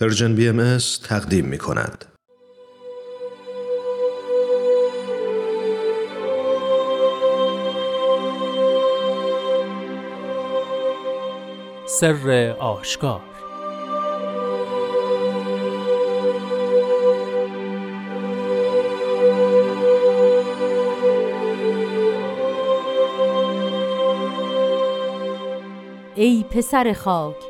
پرژن بی ام تقدیم می کند. سر آشکار ای پسر خاک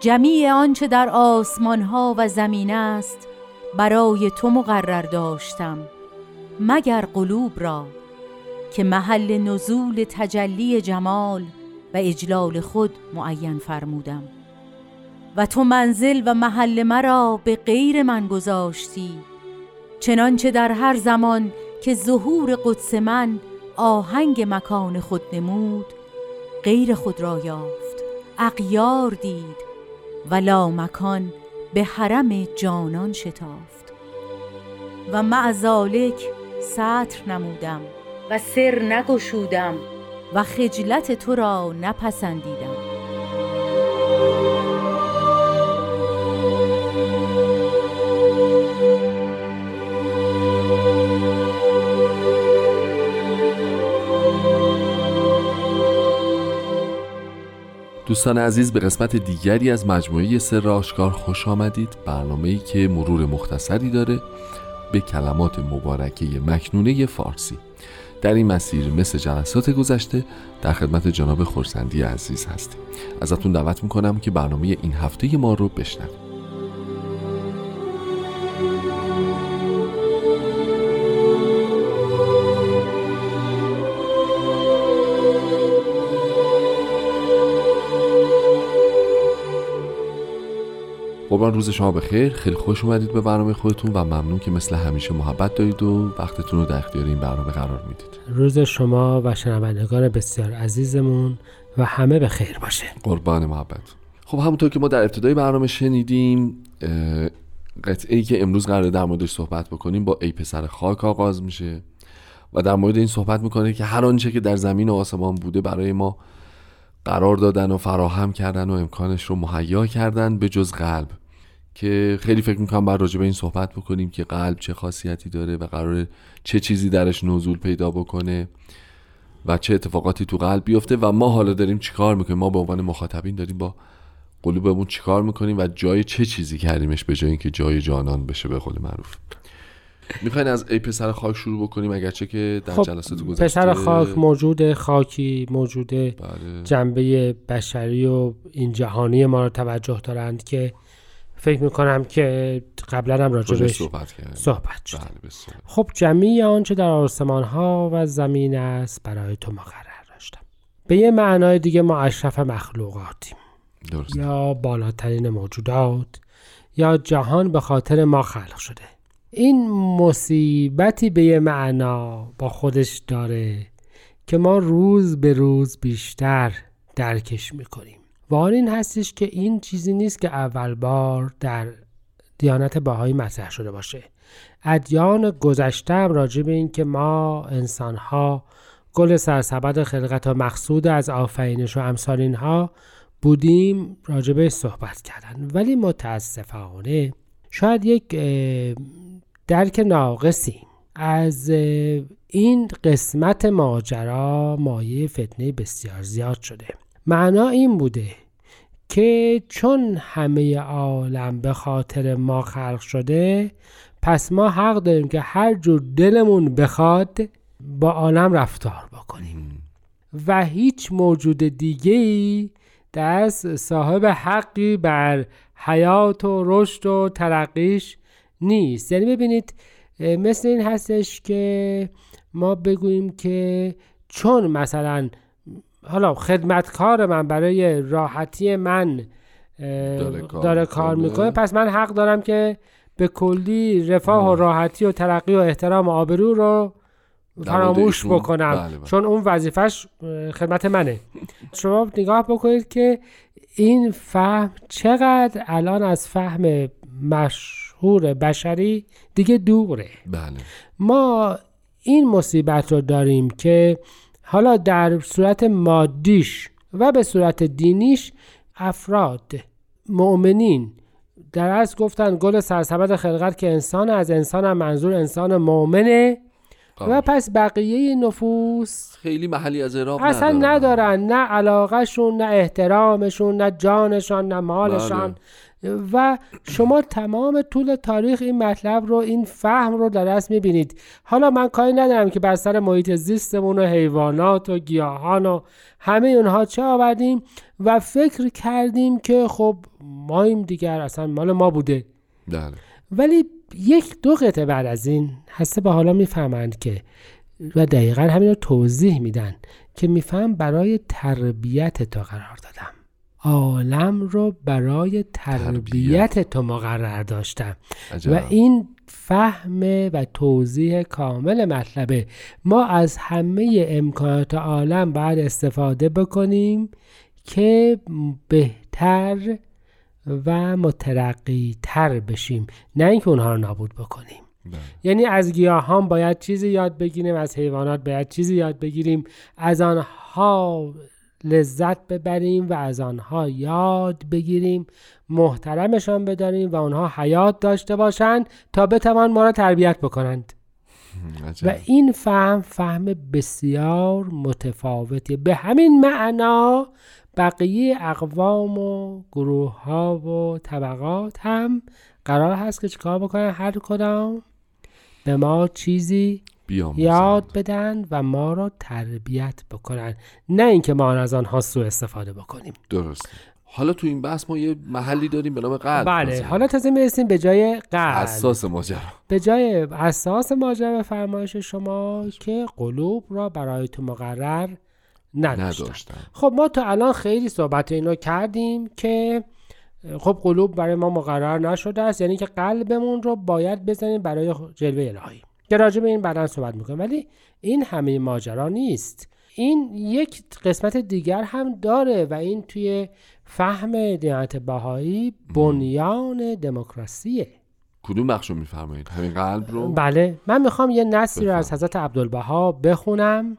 جمیع آنچه در آسمان ها و زمین است برای تو مقرر داشتم مگر قلوب را که محل نزول تجلی جمال و اجلال خود معین فرمودم. و تو منزل و محل مرا به غیر من گذاشتی چنانچه در هر زمان که ظهور قدس من آهنگ مکان خود نمود غیر خود را یافت اقیار دید و مکان به حرم جانان شتافت. و معزالک سطر نمودم و سر نگشودم. و خجلت تو را نپسندیدم. دوستان عزیز به قسمت دیگری از مجموعه سر آشکار خوش آمدید. برنامه‌ای که مرور مختصری داره به کلمات مبارکه مکنونه فارسی. در این مسیر مثل جلسات گذشته در خدمت جناب خورسندی عزیز هستیم. ازتون دعوت می‌کنم که برنامه این هفته ما رو بشنوید. قربان روز شما بخیر. خیلی خوش اومدید به برنامه خودتون و ممنون که مثل همیشه محبت دارید و وقتتون رو در اختیار این برنامه قرار می‌دید. روز شما و شنوندگان بسیار عزیزمون و همه به خیر باشه. قربان محبت. خب همونطور که ما در ابتدای برنامه شنیدیم قطعه ای که امروز قراره در موردش صحبت بکنیم با ای پسر خاک آغاز میشه و در مورد این صحبت می‌کنه که هر آنچه که در زمین و آسمان بوده برای ما قرار دادن و فراهم کردن و امکانش رو مهیا کردن به جز قلب. که خیلی فکر می‌کنم باید راجع به این صحبت بکنیم که قلب چه خاصیتی داره و قرار چه چیزی درش نزول پیدا بکنه و چه اتفاقاتی تو قلب بیفته و ما حالا داریم چیکار می‌کنیم؟ ما به عنوان مخاطبین داریم با قلوبمون چیکار می‌کنیم و جای چه چیزی کردیمش به جای اینکه جای جانان بشه به قول معروف؟ می‌خواین از ای پسر خاک شروع بکنیم؟ اگرچه که در خب جلسات گذشته پسر خاک موجود خاکی موجوده بله. جنبه بشری و این جهانی ما رو توجه دارند که فکر می‌کنم که قبلا هم راجع بهش صحبت, صحبت شد. بله خب جمعی آنچه در آسمان ها و زمین است برای تو مقرر داشتم. به یه معنای دیگه ما اشرف مخلوقاتیم. درست. یا بالاترین موجودات یا جهان به خاطر ما خلق شده. این مصیبتی به یه معنا با خودش داره که ما روز به روز بیشتر درکش می‌کنیم. و این هستش که این چیزی نیست که اول بار در دیانت باهایی مطرح شده باشه. ادیان گذشته هم راجع به این که ما انسانها گل سرسبد خلقت و مقصود از آفرینش و امثال اینها بودیم راجبه صحبت کردن. ولی متاسفانه شاید یک درک ناقصی از این قسمت ماجرا مایه فتنه بسیار زیاد شده. معنا این بوده که چون همه عالم به خاطر ما خلق شده پس ما حق داریم که هر جور دلمون بخواد با عالم رفتار بکنیم. و هیچ موجود دیگه ای دست صاحب حقی بر حیات و رشد و ترقیش نیست. یعنی ببینید مثل این هستش که ما بگوییم که چون مثلا حالا خدمتکار من برای راحتی من داره کار, می‌کنه. پس من حق دارم که به کلی رفاه و راحتی و ترقی و احترام و آبرو رو فراموش بکنم. بله، بله. چون اون وظیفش خدمت منه. شما نگاه بکنید که این فهم چقدر الان از فهم مشهور بشری دیگه دوره. بله. ما این مصیبت رو داریم که حالا در صورت مادیش و به صورت دینیش افراد مؤمنین. در اصل گفتن گل سرسبد خلقت که انسان از انسان هم منظور انسان مؤمنه. و پس بقیه نفوس خیلی محلی از اعراب اصلا ندارن. نه علاقهشون نه احترامشون نه جانشان نه مالشان. بله. و شما تمام طول تاریخ این مطلب رو این فهم رو در اصل می‌بینید. حالا من کاری ندارم که بر سر محیط زیستمون و حیوانات و گیاهان و همه اونها چه آوردیم و فکر کردیم که خب مایم دیگر اصلا مال ما بوده. بله. ولی یک دو قطعه بعد از این هسته به حالا می‌فهمند که و دقیقا همین رو توضیح میدن که میفهم برای تربیت تو قرار دادم. عالم رو برای تربیت, تو مقرر داشتم. و این فهم و توضیح کامل مطلبه ما از همه امکانات عالم باید استفاده بکنیم که بهتر و مترقی تر بشیم. نه اینکه اونها رو نابود بکنیم. بله. یعنی از گیاهان باید چیزی یاد بگیریم از حیوانات باید چیزی یاد بگیریم. از آنها لذت ببریم و از آنها یاد بگیریم. محترمشان بداریم و آنها حیات داشته باشند تا بتوان ما را تربیت بکنند. و این فهم فهم بسیار متفاوتی به همین معنا بقیه اقوام و گروه ها و طبقات هم قرار هست که چیکار بکنن؟ هر کدام به ما چیزی یاد بدن و ما را تربیت بکنن. نه اینکه ما از آنها سوء استفاده بکنیم. درست حالا تو این بحث ما یه محلی داریم به نام قلب. بله. حالا تازه می‌رسیم به جای قلب. حساس ماجرا. به جای حساس ماجرا به فرمایش شما که قلوب را برای تو مقرر نداشتن. خب ما تا الان خیلی صحبت اینو کردیم که خب قلوب برای ما مقرر نشده است. یعنی که قلبمون رو باید بزنیم برای جلوه الهی. که راجع به این بعدا صحبت می‌کنیم. ولی این همه ماجرا نیست. این یک قسمت دیگر هم داره و این توی فهم دیانت بهایی بنیان دموکراسیه. کدوم بخش رو میفرمایید؟ همین قلب رو؟ بله. من می‌خوام یه نصری رو از حضرت عبدالبها بخونم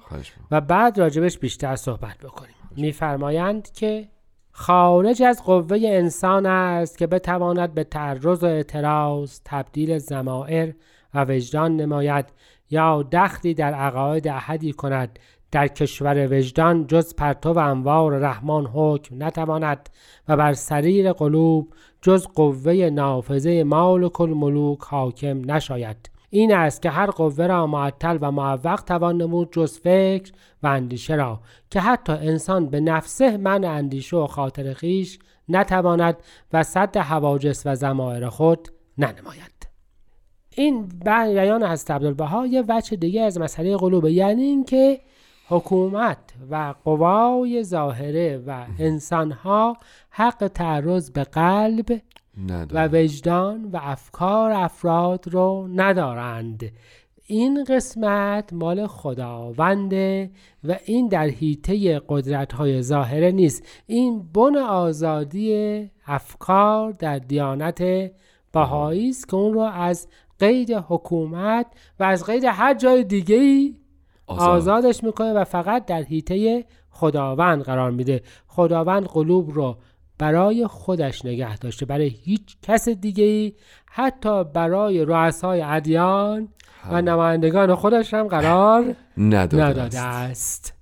و بعد راجبش بیشتر صحبت بکنیم. میفرمایند که خارج از قوه انسان است که بتواند به تعرض و اعتراض تبدیل زمائر و وجدان نماید یا دخلی در عقاید احدی کند. در کشور وجدان جز پرتو و انوار رحمان حکم نتواند و بر سریر قلوب جز قوه نافذه مالک الملوک حاکم نشاید. این است که هر قوه را معطل و معوق توان نمود جز فکر و اندیشه را که حتی انسان به نفسه من اندیشه و خاطر خیش نتواند و صد حواجس و زمائر خود ننماید. این بیان از عبدالبها یه وجه دیگه از مسئله قلوبه یعنی اینکه حکومت و قوای ظاهره و انسانها حق تعرض به قلب و وجدان و افکار افراد رو ندارند. این قسمت مال خداونده و این در حیطه قدرت های ظاهره نیست. این بن آزادی افکار در دیانت بهایی است که اون رو از قید حکومت و از قید هر جای دیگه آزادش می‌کنه و فقط در حیطه خداوند قرار میده. خداوند قلوب رو برای خودش نگه داشته. برای هیچ کس دیگه ای حتی برای رؤسای ادیان و نمایندگان خودش هم قرار نداده, است.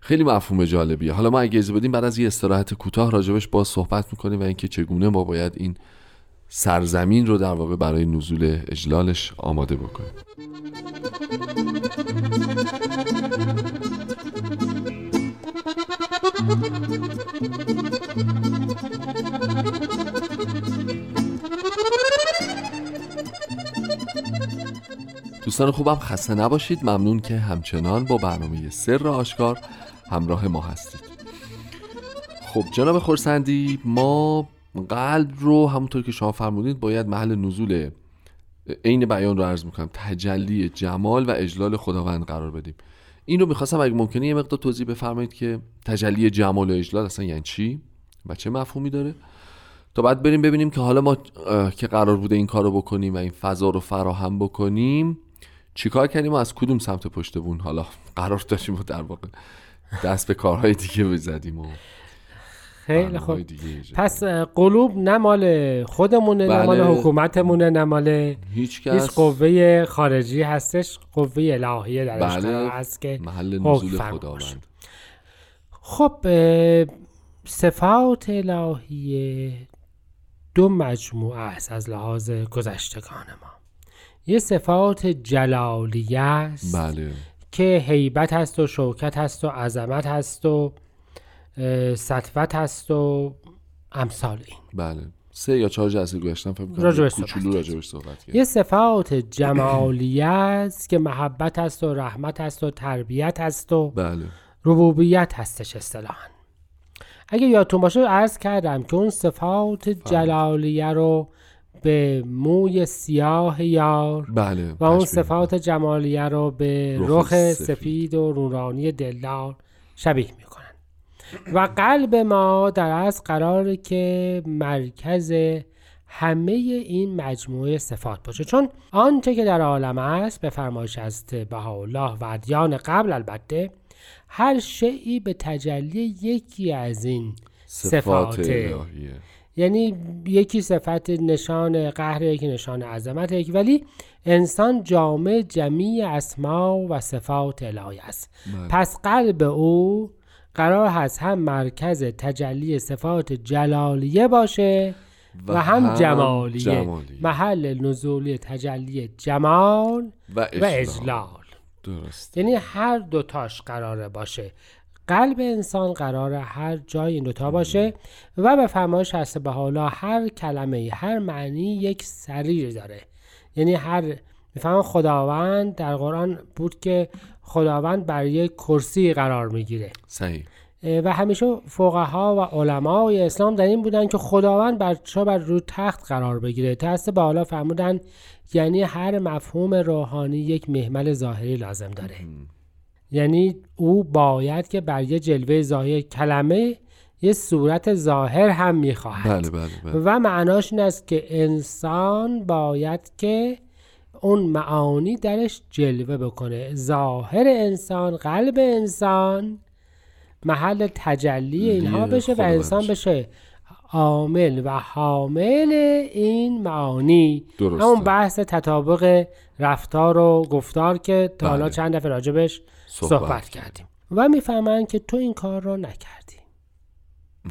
خیلی مفهوم جالبیه. حالا ما اگه اجازه بدیم بعد از یه استراحت کوتاه راجبش با صحبت می‌کنیم و اینکه چگونه ما باید این سرزمین رو در واقع برای نزول اجلالش آماده بکنیم. دوستان خوبم خسته نباشید. ممنون که همچنان با برنامه سر آشکار همراه ما هستید. خب جناب خورسندی ما قلب رو همونطور که شما فرمودید باید محل نزول عین بیان رو عرض می‌کنم. تجلی جمال و اجلال خداوند قرار بدیم. این رو می‌خواستم اگه ممکنه یه مقدار توضیح بفرمایید که تجلی جمال و اجلال اصلا یعنی چی و چه مفهومی داره؟ تا بعد بریم ببینیم که حالا ما که قرار بوده این کار رو بکنیم و این فضا رو فراهم بکنیم چیکار کردیم و از کدوم سمت پشت بون حالا قرار داشتیم و در واقع دست به کارهای دیگه بزدیم و خیلی خوب پس قلوب نه مال خودمونه بله. نه مال بله. حکومتمونه نه مال هیچ, کس... هیچ قوه خارجی هستش قوه الهیه درش بله. هست که محل نزول خداوند خب صفات الهیه دو مجموعه است از لحاظ گذشتگان ما یه صفات جلالیه است بله. که حیبت هست و شوکت هست و عظمت هست و سطوت هست و امثال این. بله. سه یا چهار جلسه گذاشتم فکر کنم کوچولو راجبش صحبت کرد یه صفات جمالیه است که محبت هست و رحمت هست و تربیت هست و بله. ربوبیت هستش اصطلاحا. اگه یادتون باشه عرض کردم که اون صفات جلالیه رو به موی سیاه یار بله و اون صفات جمالیه رو به رخ سفید. و رونانی دلدار شبیه می‌کنن و قلب ما در از قراره که مرکز همه این مجموعه صفات باشه. چون آنچه که در عالم است به فرمایش از بهاءالله و ادیان قبل البته هر شیعی به تجلی یکی از این صفات, صفات یعنی یکی صفت نشان قهر یکی نشان عظمت یکی ولی انسان جامع جمیع اسما و صفات الهی است. بله. پس قلب او قرار هست هم مرکز تجلی صفات جلالیه باشه و, هم, جمالیه. محل نزولی تجلی جمال و اجلال, درست یعنی هر دوتاش قراره باشه. قلب انسان قرار هر جای این دوتا باشه و به فرمایش هست به حالا هر کلمه هر معنی یک سریر داره. یعنی هر میفهم خداوند در قرآن بود که خداوند بر یک کرسی قرار می‌گیره. صحیح. و همیشه فقها و علمای اسلام در این بودن که خداوند بر چه بر رو تخت قرار بگیره. تست به حالا فرمودن یعنی هر مفهوم روحانی یک محمل ظاهری لازم داره. یعنی او باید که بر یه جلوه ظاهر کلمه یه صورت ظاهر هم می‌خواهد. بله بله بله. و معناش این است که انسان باید که اون معانی درش جلوه بکنه. ظاهر انسان قلب انسان. محل تجلی اینها بشه و انسان بشه عامل و حامل این معانی. درسته. همون بحث تطابق رفتار و گفتار که تا حالا بله. چند دفعه راجبش صحبت, صحبت کردیم. و می‌فهمن که تو این کار رو نکردی.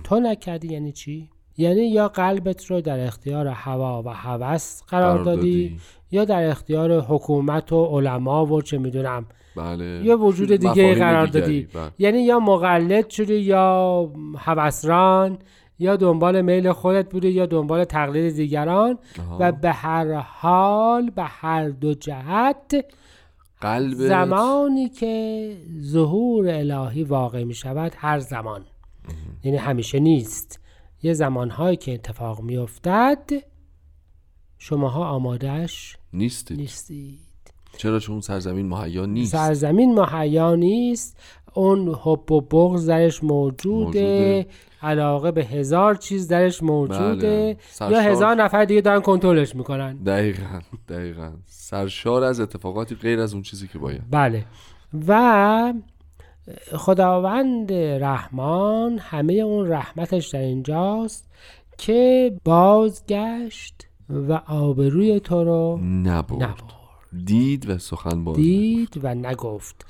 تو نکردی یعنی چی؟ یعنی یا قلبت رو در اختیار هوا و هوس قرار, دادی, یا در اختیار حکومت و علما و چه می‌دونم بله. یا وجود دیگه قرار دادی. بله. یعنی یا مقلد شدی یا هوسران یا دنبال میل خودت بودی یا دنبال تقلید دیگران. و به هر حال به هر دو جهت قلب زمانی که ظهور الهی واقع می شود هر زمان. یعنی همیشه نیست. یه زمانهایی که اتفاق می افتد شماها آمادهش نیستید. نیستید. چرا؟ چون سرزمین مهیا نیست. سرزمین مهیا نیست. اون حب و بغض درش موجوده, موجوده. علاقه به هزار چیز درش موجوده. بله. یا هزار نفر دیگه دارن کنترلش می‌کنن. دقیقا دقیقا. سرشار از اتفاقاتی غیر از اون چیزی که باید. بله. و خداوند رحمان همه اون رحمتش در اینجاست که بازگشت و آبروی تو رو نبرد, نبرد. دید و سخن باز دید و نگفت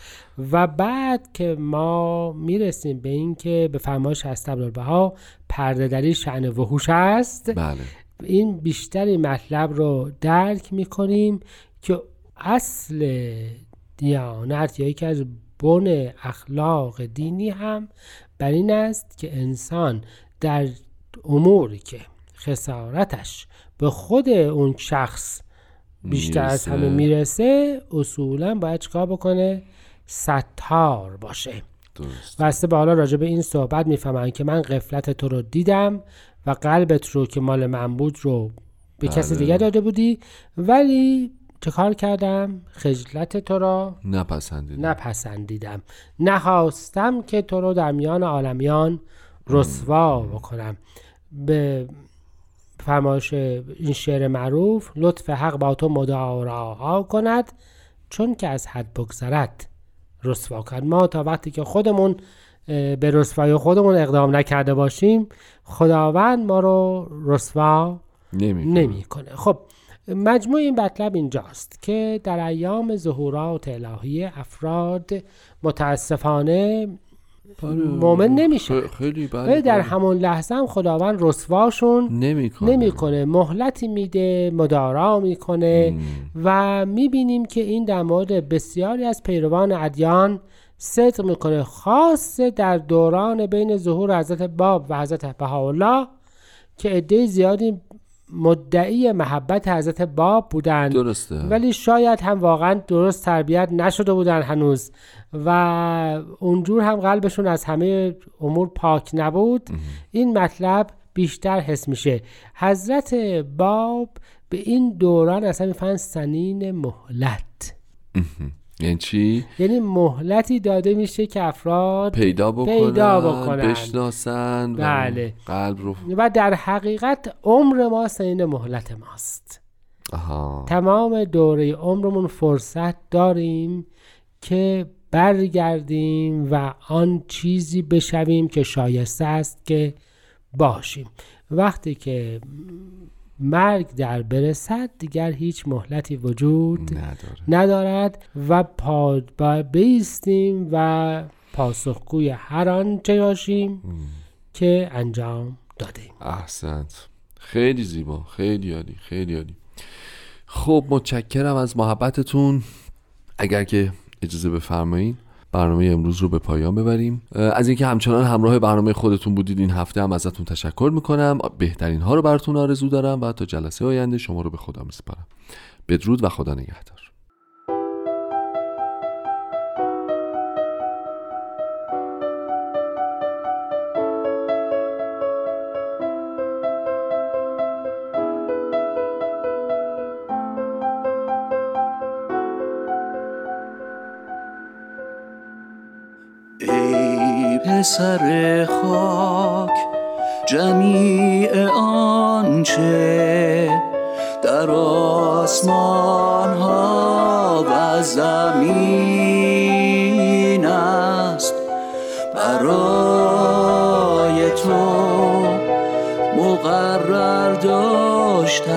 و بعد که ما می‌رسیم به این که به فرمایش هست عبدالبها پرده دری شعن وحوش است بله. این بیشتری مطلب رو درک می‌کنیم که اصل دیانت یا یکی از بن اخلاق دینی هم بر این است که انسان در اموری که خسارتش به خود اون شخص بیشتر از همه می‌رسه اصولا باید چکار بکنه؟ ستار باشه. واسه به حالا راجع به این صحبت می‌فهمن که من قفلت تو رو دیدم و قلبت رو که مال من بود رو به بله. کسی دیگه داده بودی ولی چه کار کردم؟ خجلت تو را نپسندیدم. نپسندیدم. نخواستم که تو رو در میان عالمیان رسوا بکنم. به فرمایش این شعر معروف لطف حق با تو مداراها کند چون که از حد بگذرد. رسوا کرد ما تا وقتی که خودمون به رسوایی خودمون اقدام نکرده باشیم خداوند ما رو رسوا نمی‌کنه. خب مجموع این مطلب اینجاست که در ایام ظهورات الهی افراد متاسفانه بله. مؤمن نمیشه خیلی بله در بله. همون لحظه هم خداوند رسواشون نمی‌کنه نمی‌کنه مهلتی میده مدارا می‌کنه و می‌بینیم که این در مورد بسیاری از پیروان ادیان صدق می‌کنه خاصه در دوران بین ظهور حضرت باب و حضرت بهاءالله که عده زیادی مدعی محبت حضرت باب بودند. درسته. ولی شاید هم واقعا درست تربیت نشده بودن هنوز. و اونجور هم قلبشون از همه امور پاک نبود. این مطلب بیشتر حس میشه. حضرت باب به این دوران اصلا می‌فهمن سنین مهلت. یعنی چی؟ یعنی مهلتی داده میشه که افراد پیدا بکنن, پیدا بکنن. بشناسن بله. قلب رو و در حقیقت عمر ما سنین مهلت ماست آها. تمام دوره عمرمون فرصت داریم که برگردیم و آن چیزی بشویم که شایسته است که باشیم وقتی که مرگ در برسد دیگر هیچ مهلتی وجود ندارد. و پا بیستیم و پاسخگوی هر آنچه باشیم که انجام دادیم. احسنت. خیلی زیبا. خیلی عالی. خیلی عالی. خب متشکرم از محبتتون. اگر که اجازه بفرمایید. برنامه امروز رو به پایان ببریم. از اینکه همچنان همراه برنامه خودتون بودید این هفته هم ازتون تشکر می‌کنم. بهترین ها رو براتون آرزو دارم و تا جلسه آینده شما رو به خدا میسپارم. بدرود و خدا نگهدار. سر خاک جمیع آنچه در آسمان ها و زمین است. برای تو مقرر داشتم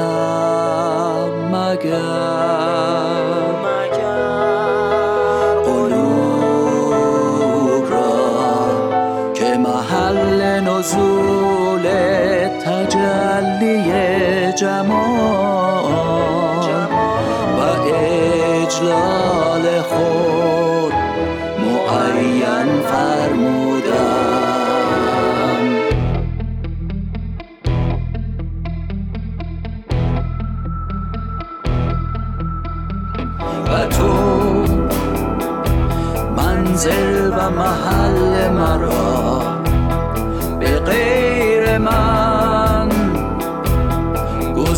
مگر جمال و اجلال خود معین فرمودم و تو منزل و محل مرا غیر من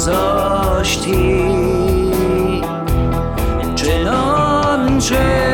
گذاشتی. چنانچه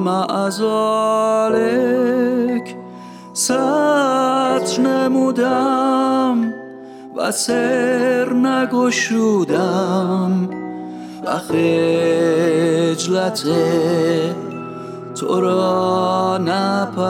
و معزالک ستر نمودم و سر نگشودم و خجلت تو را نپسندیدم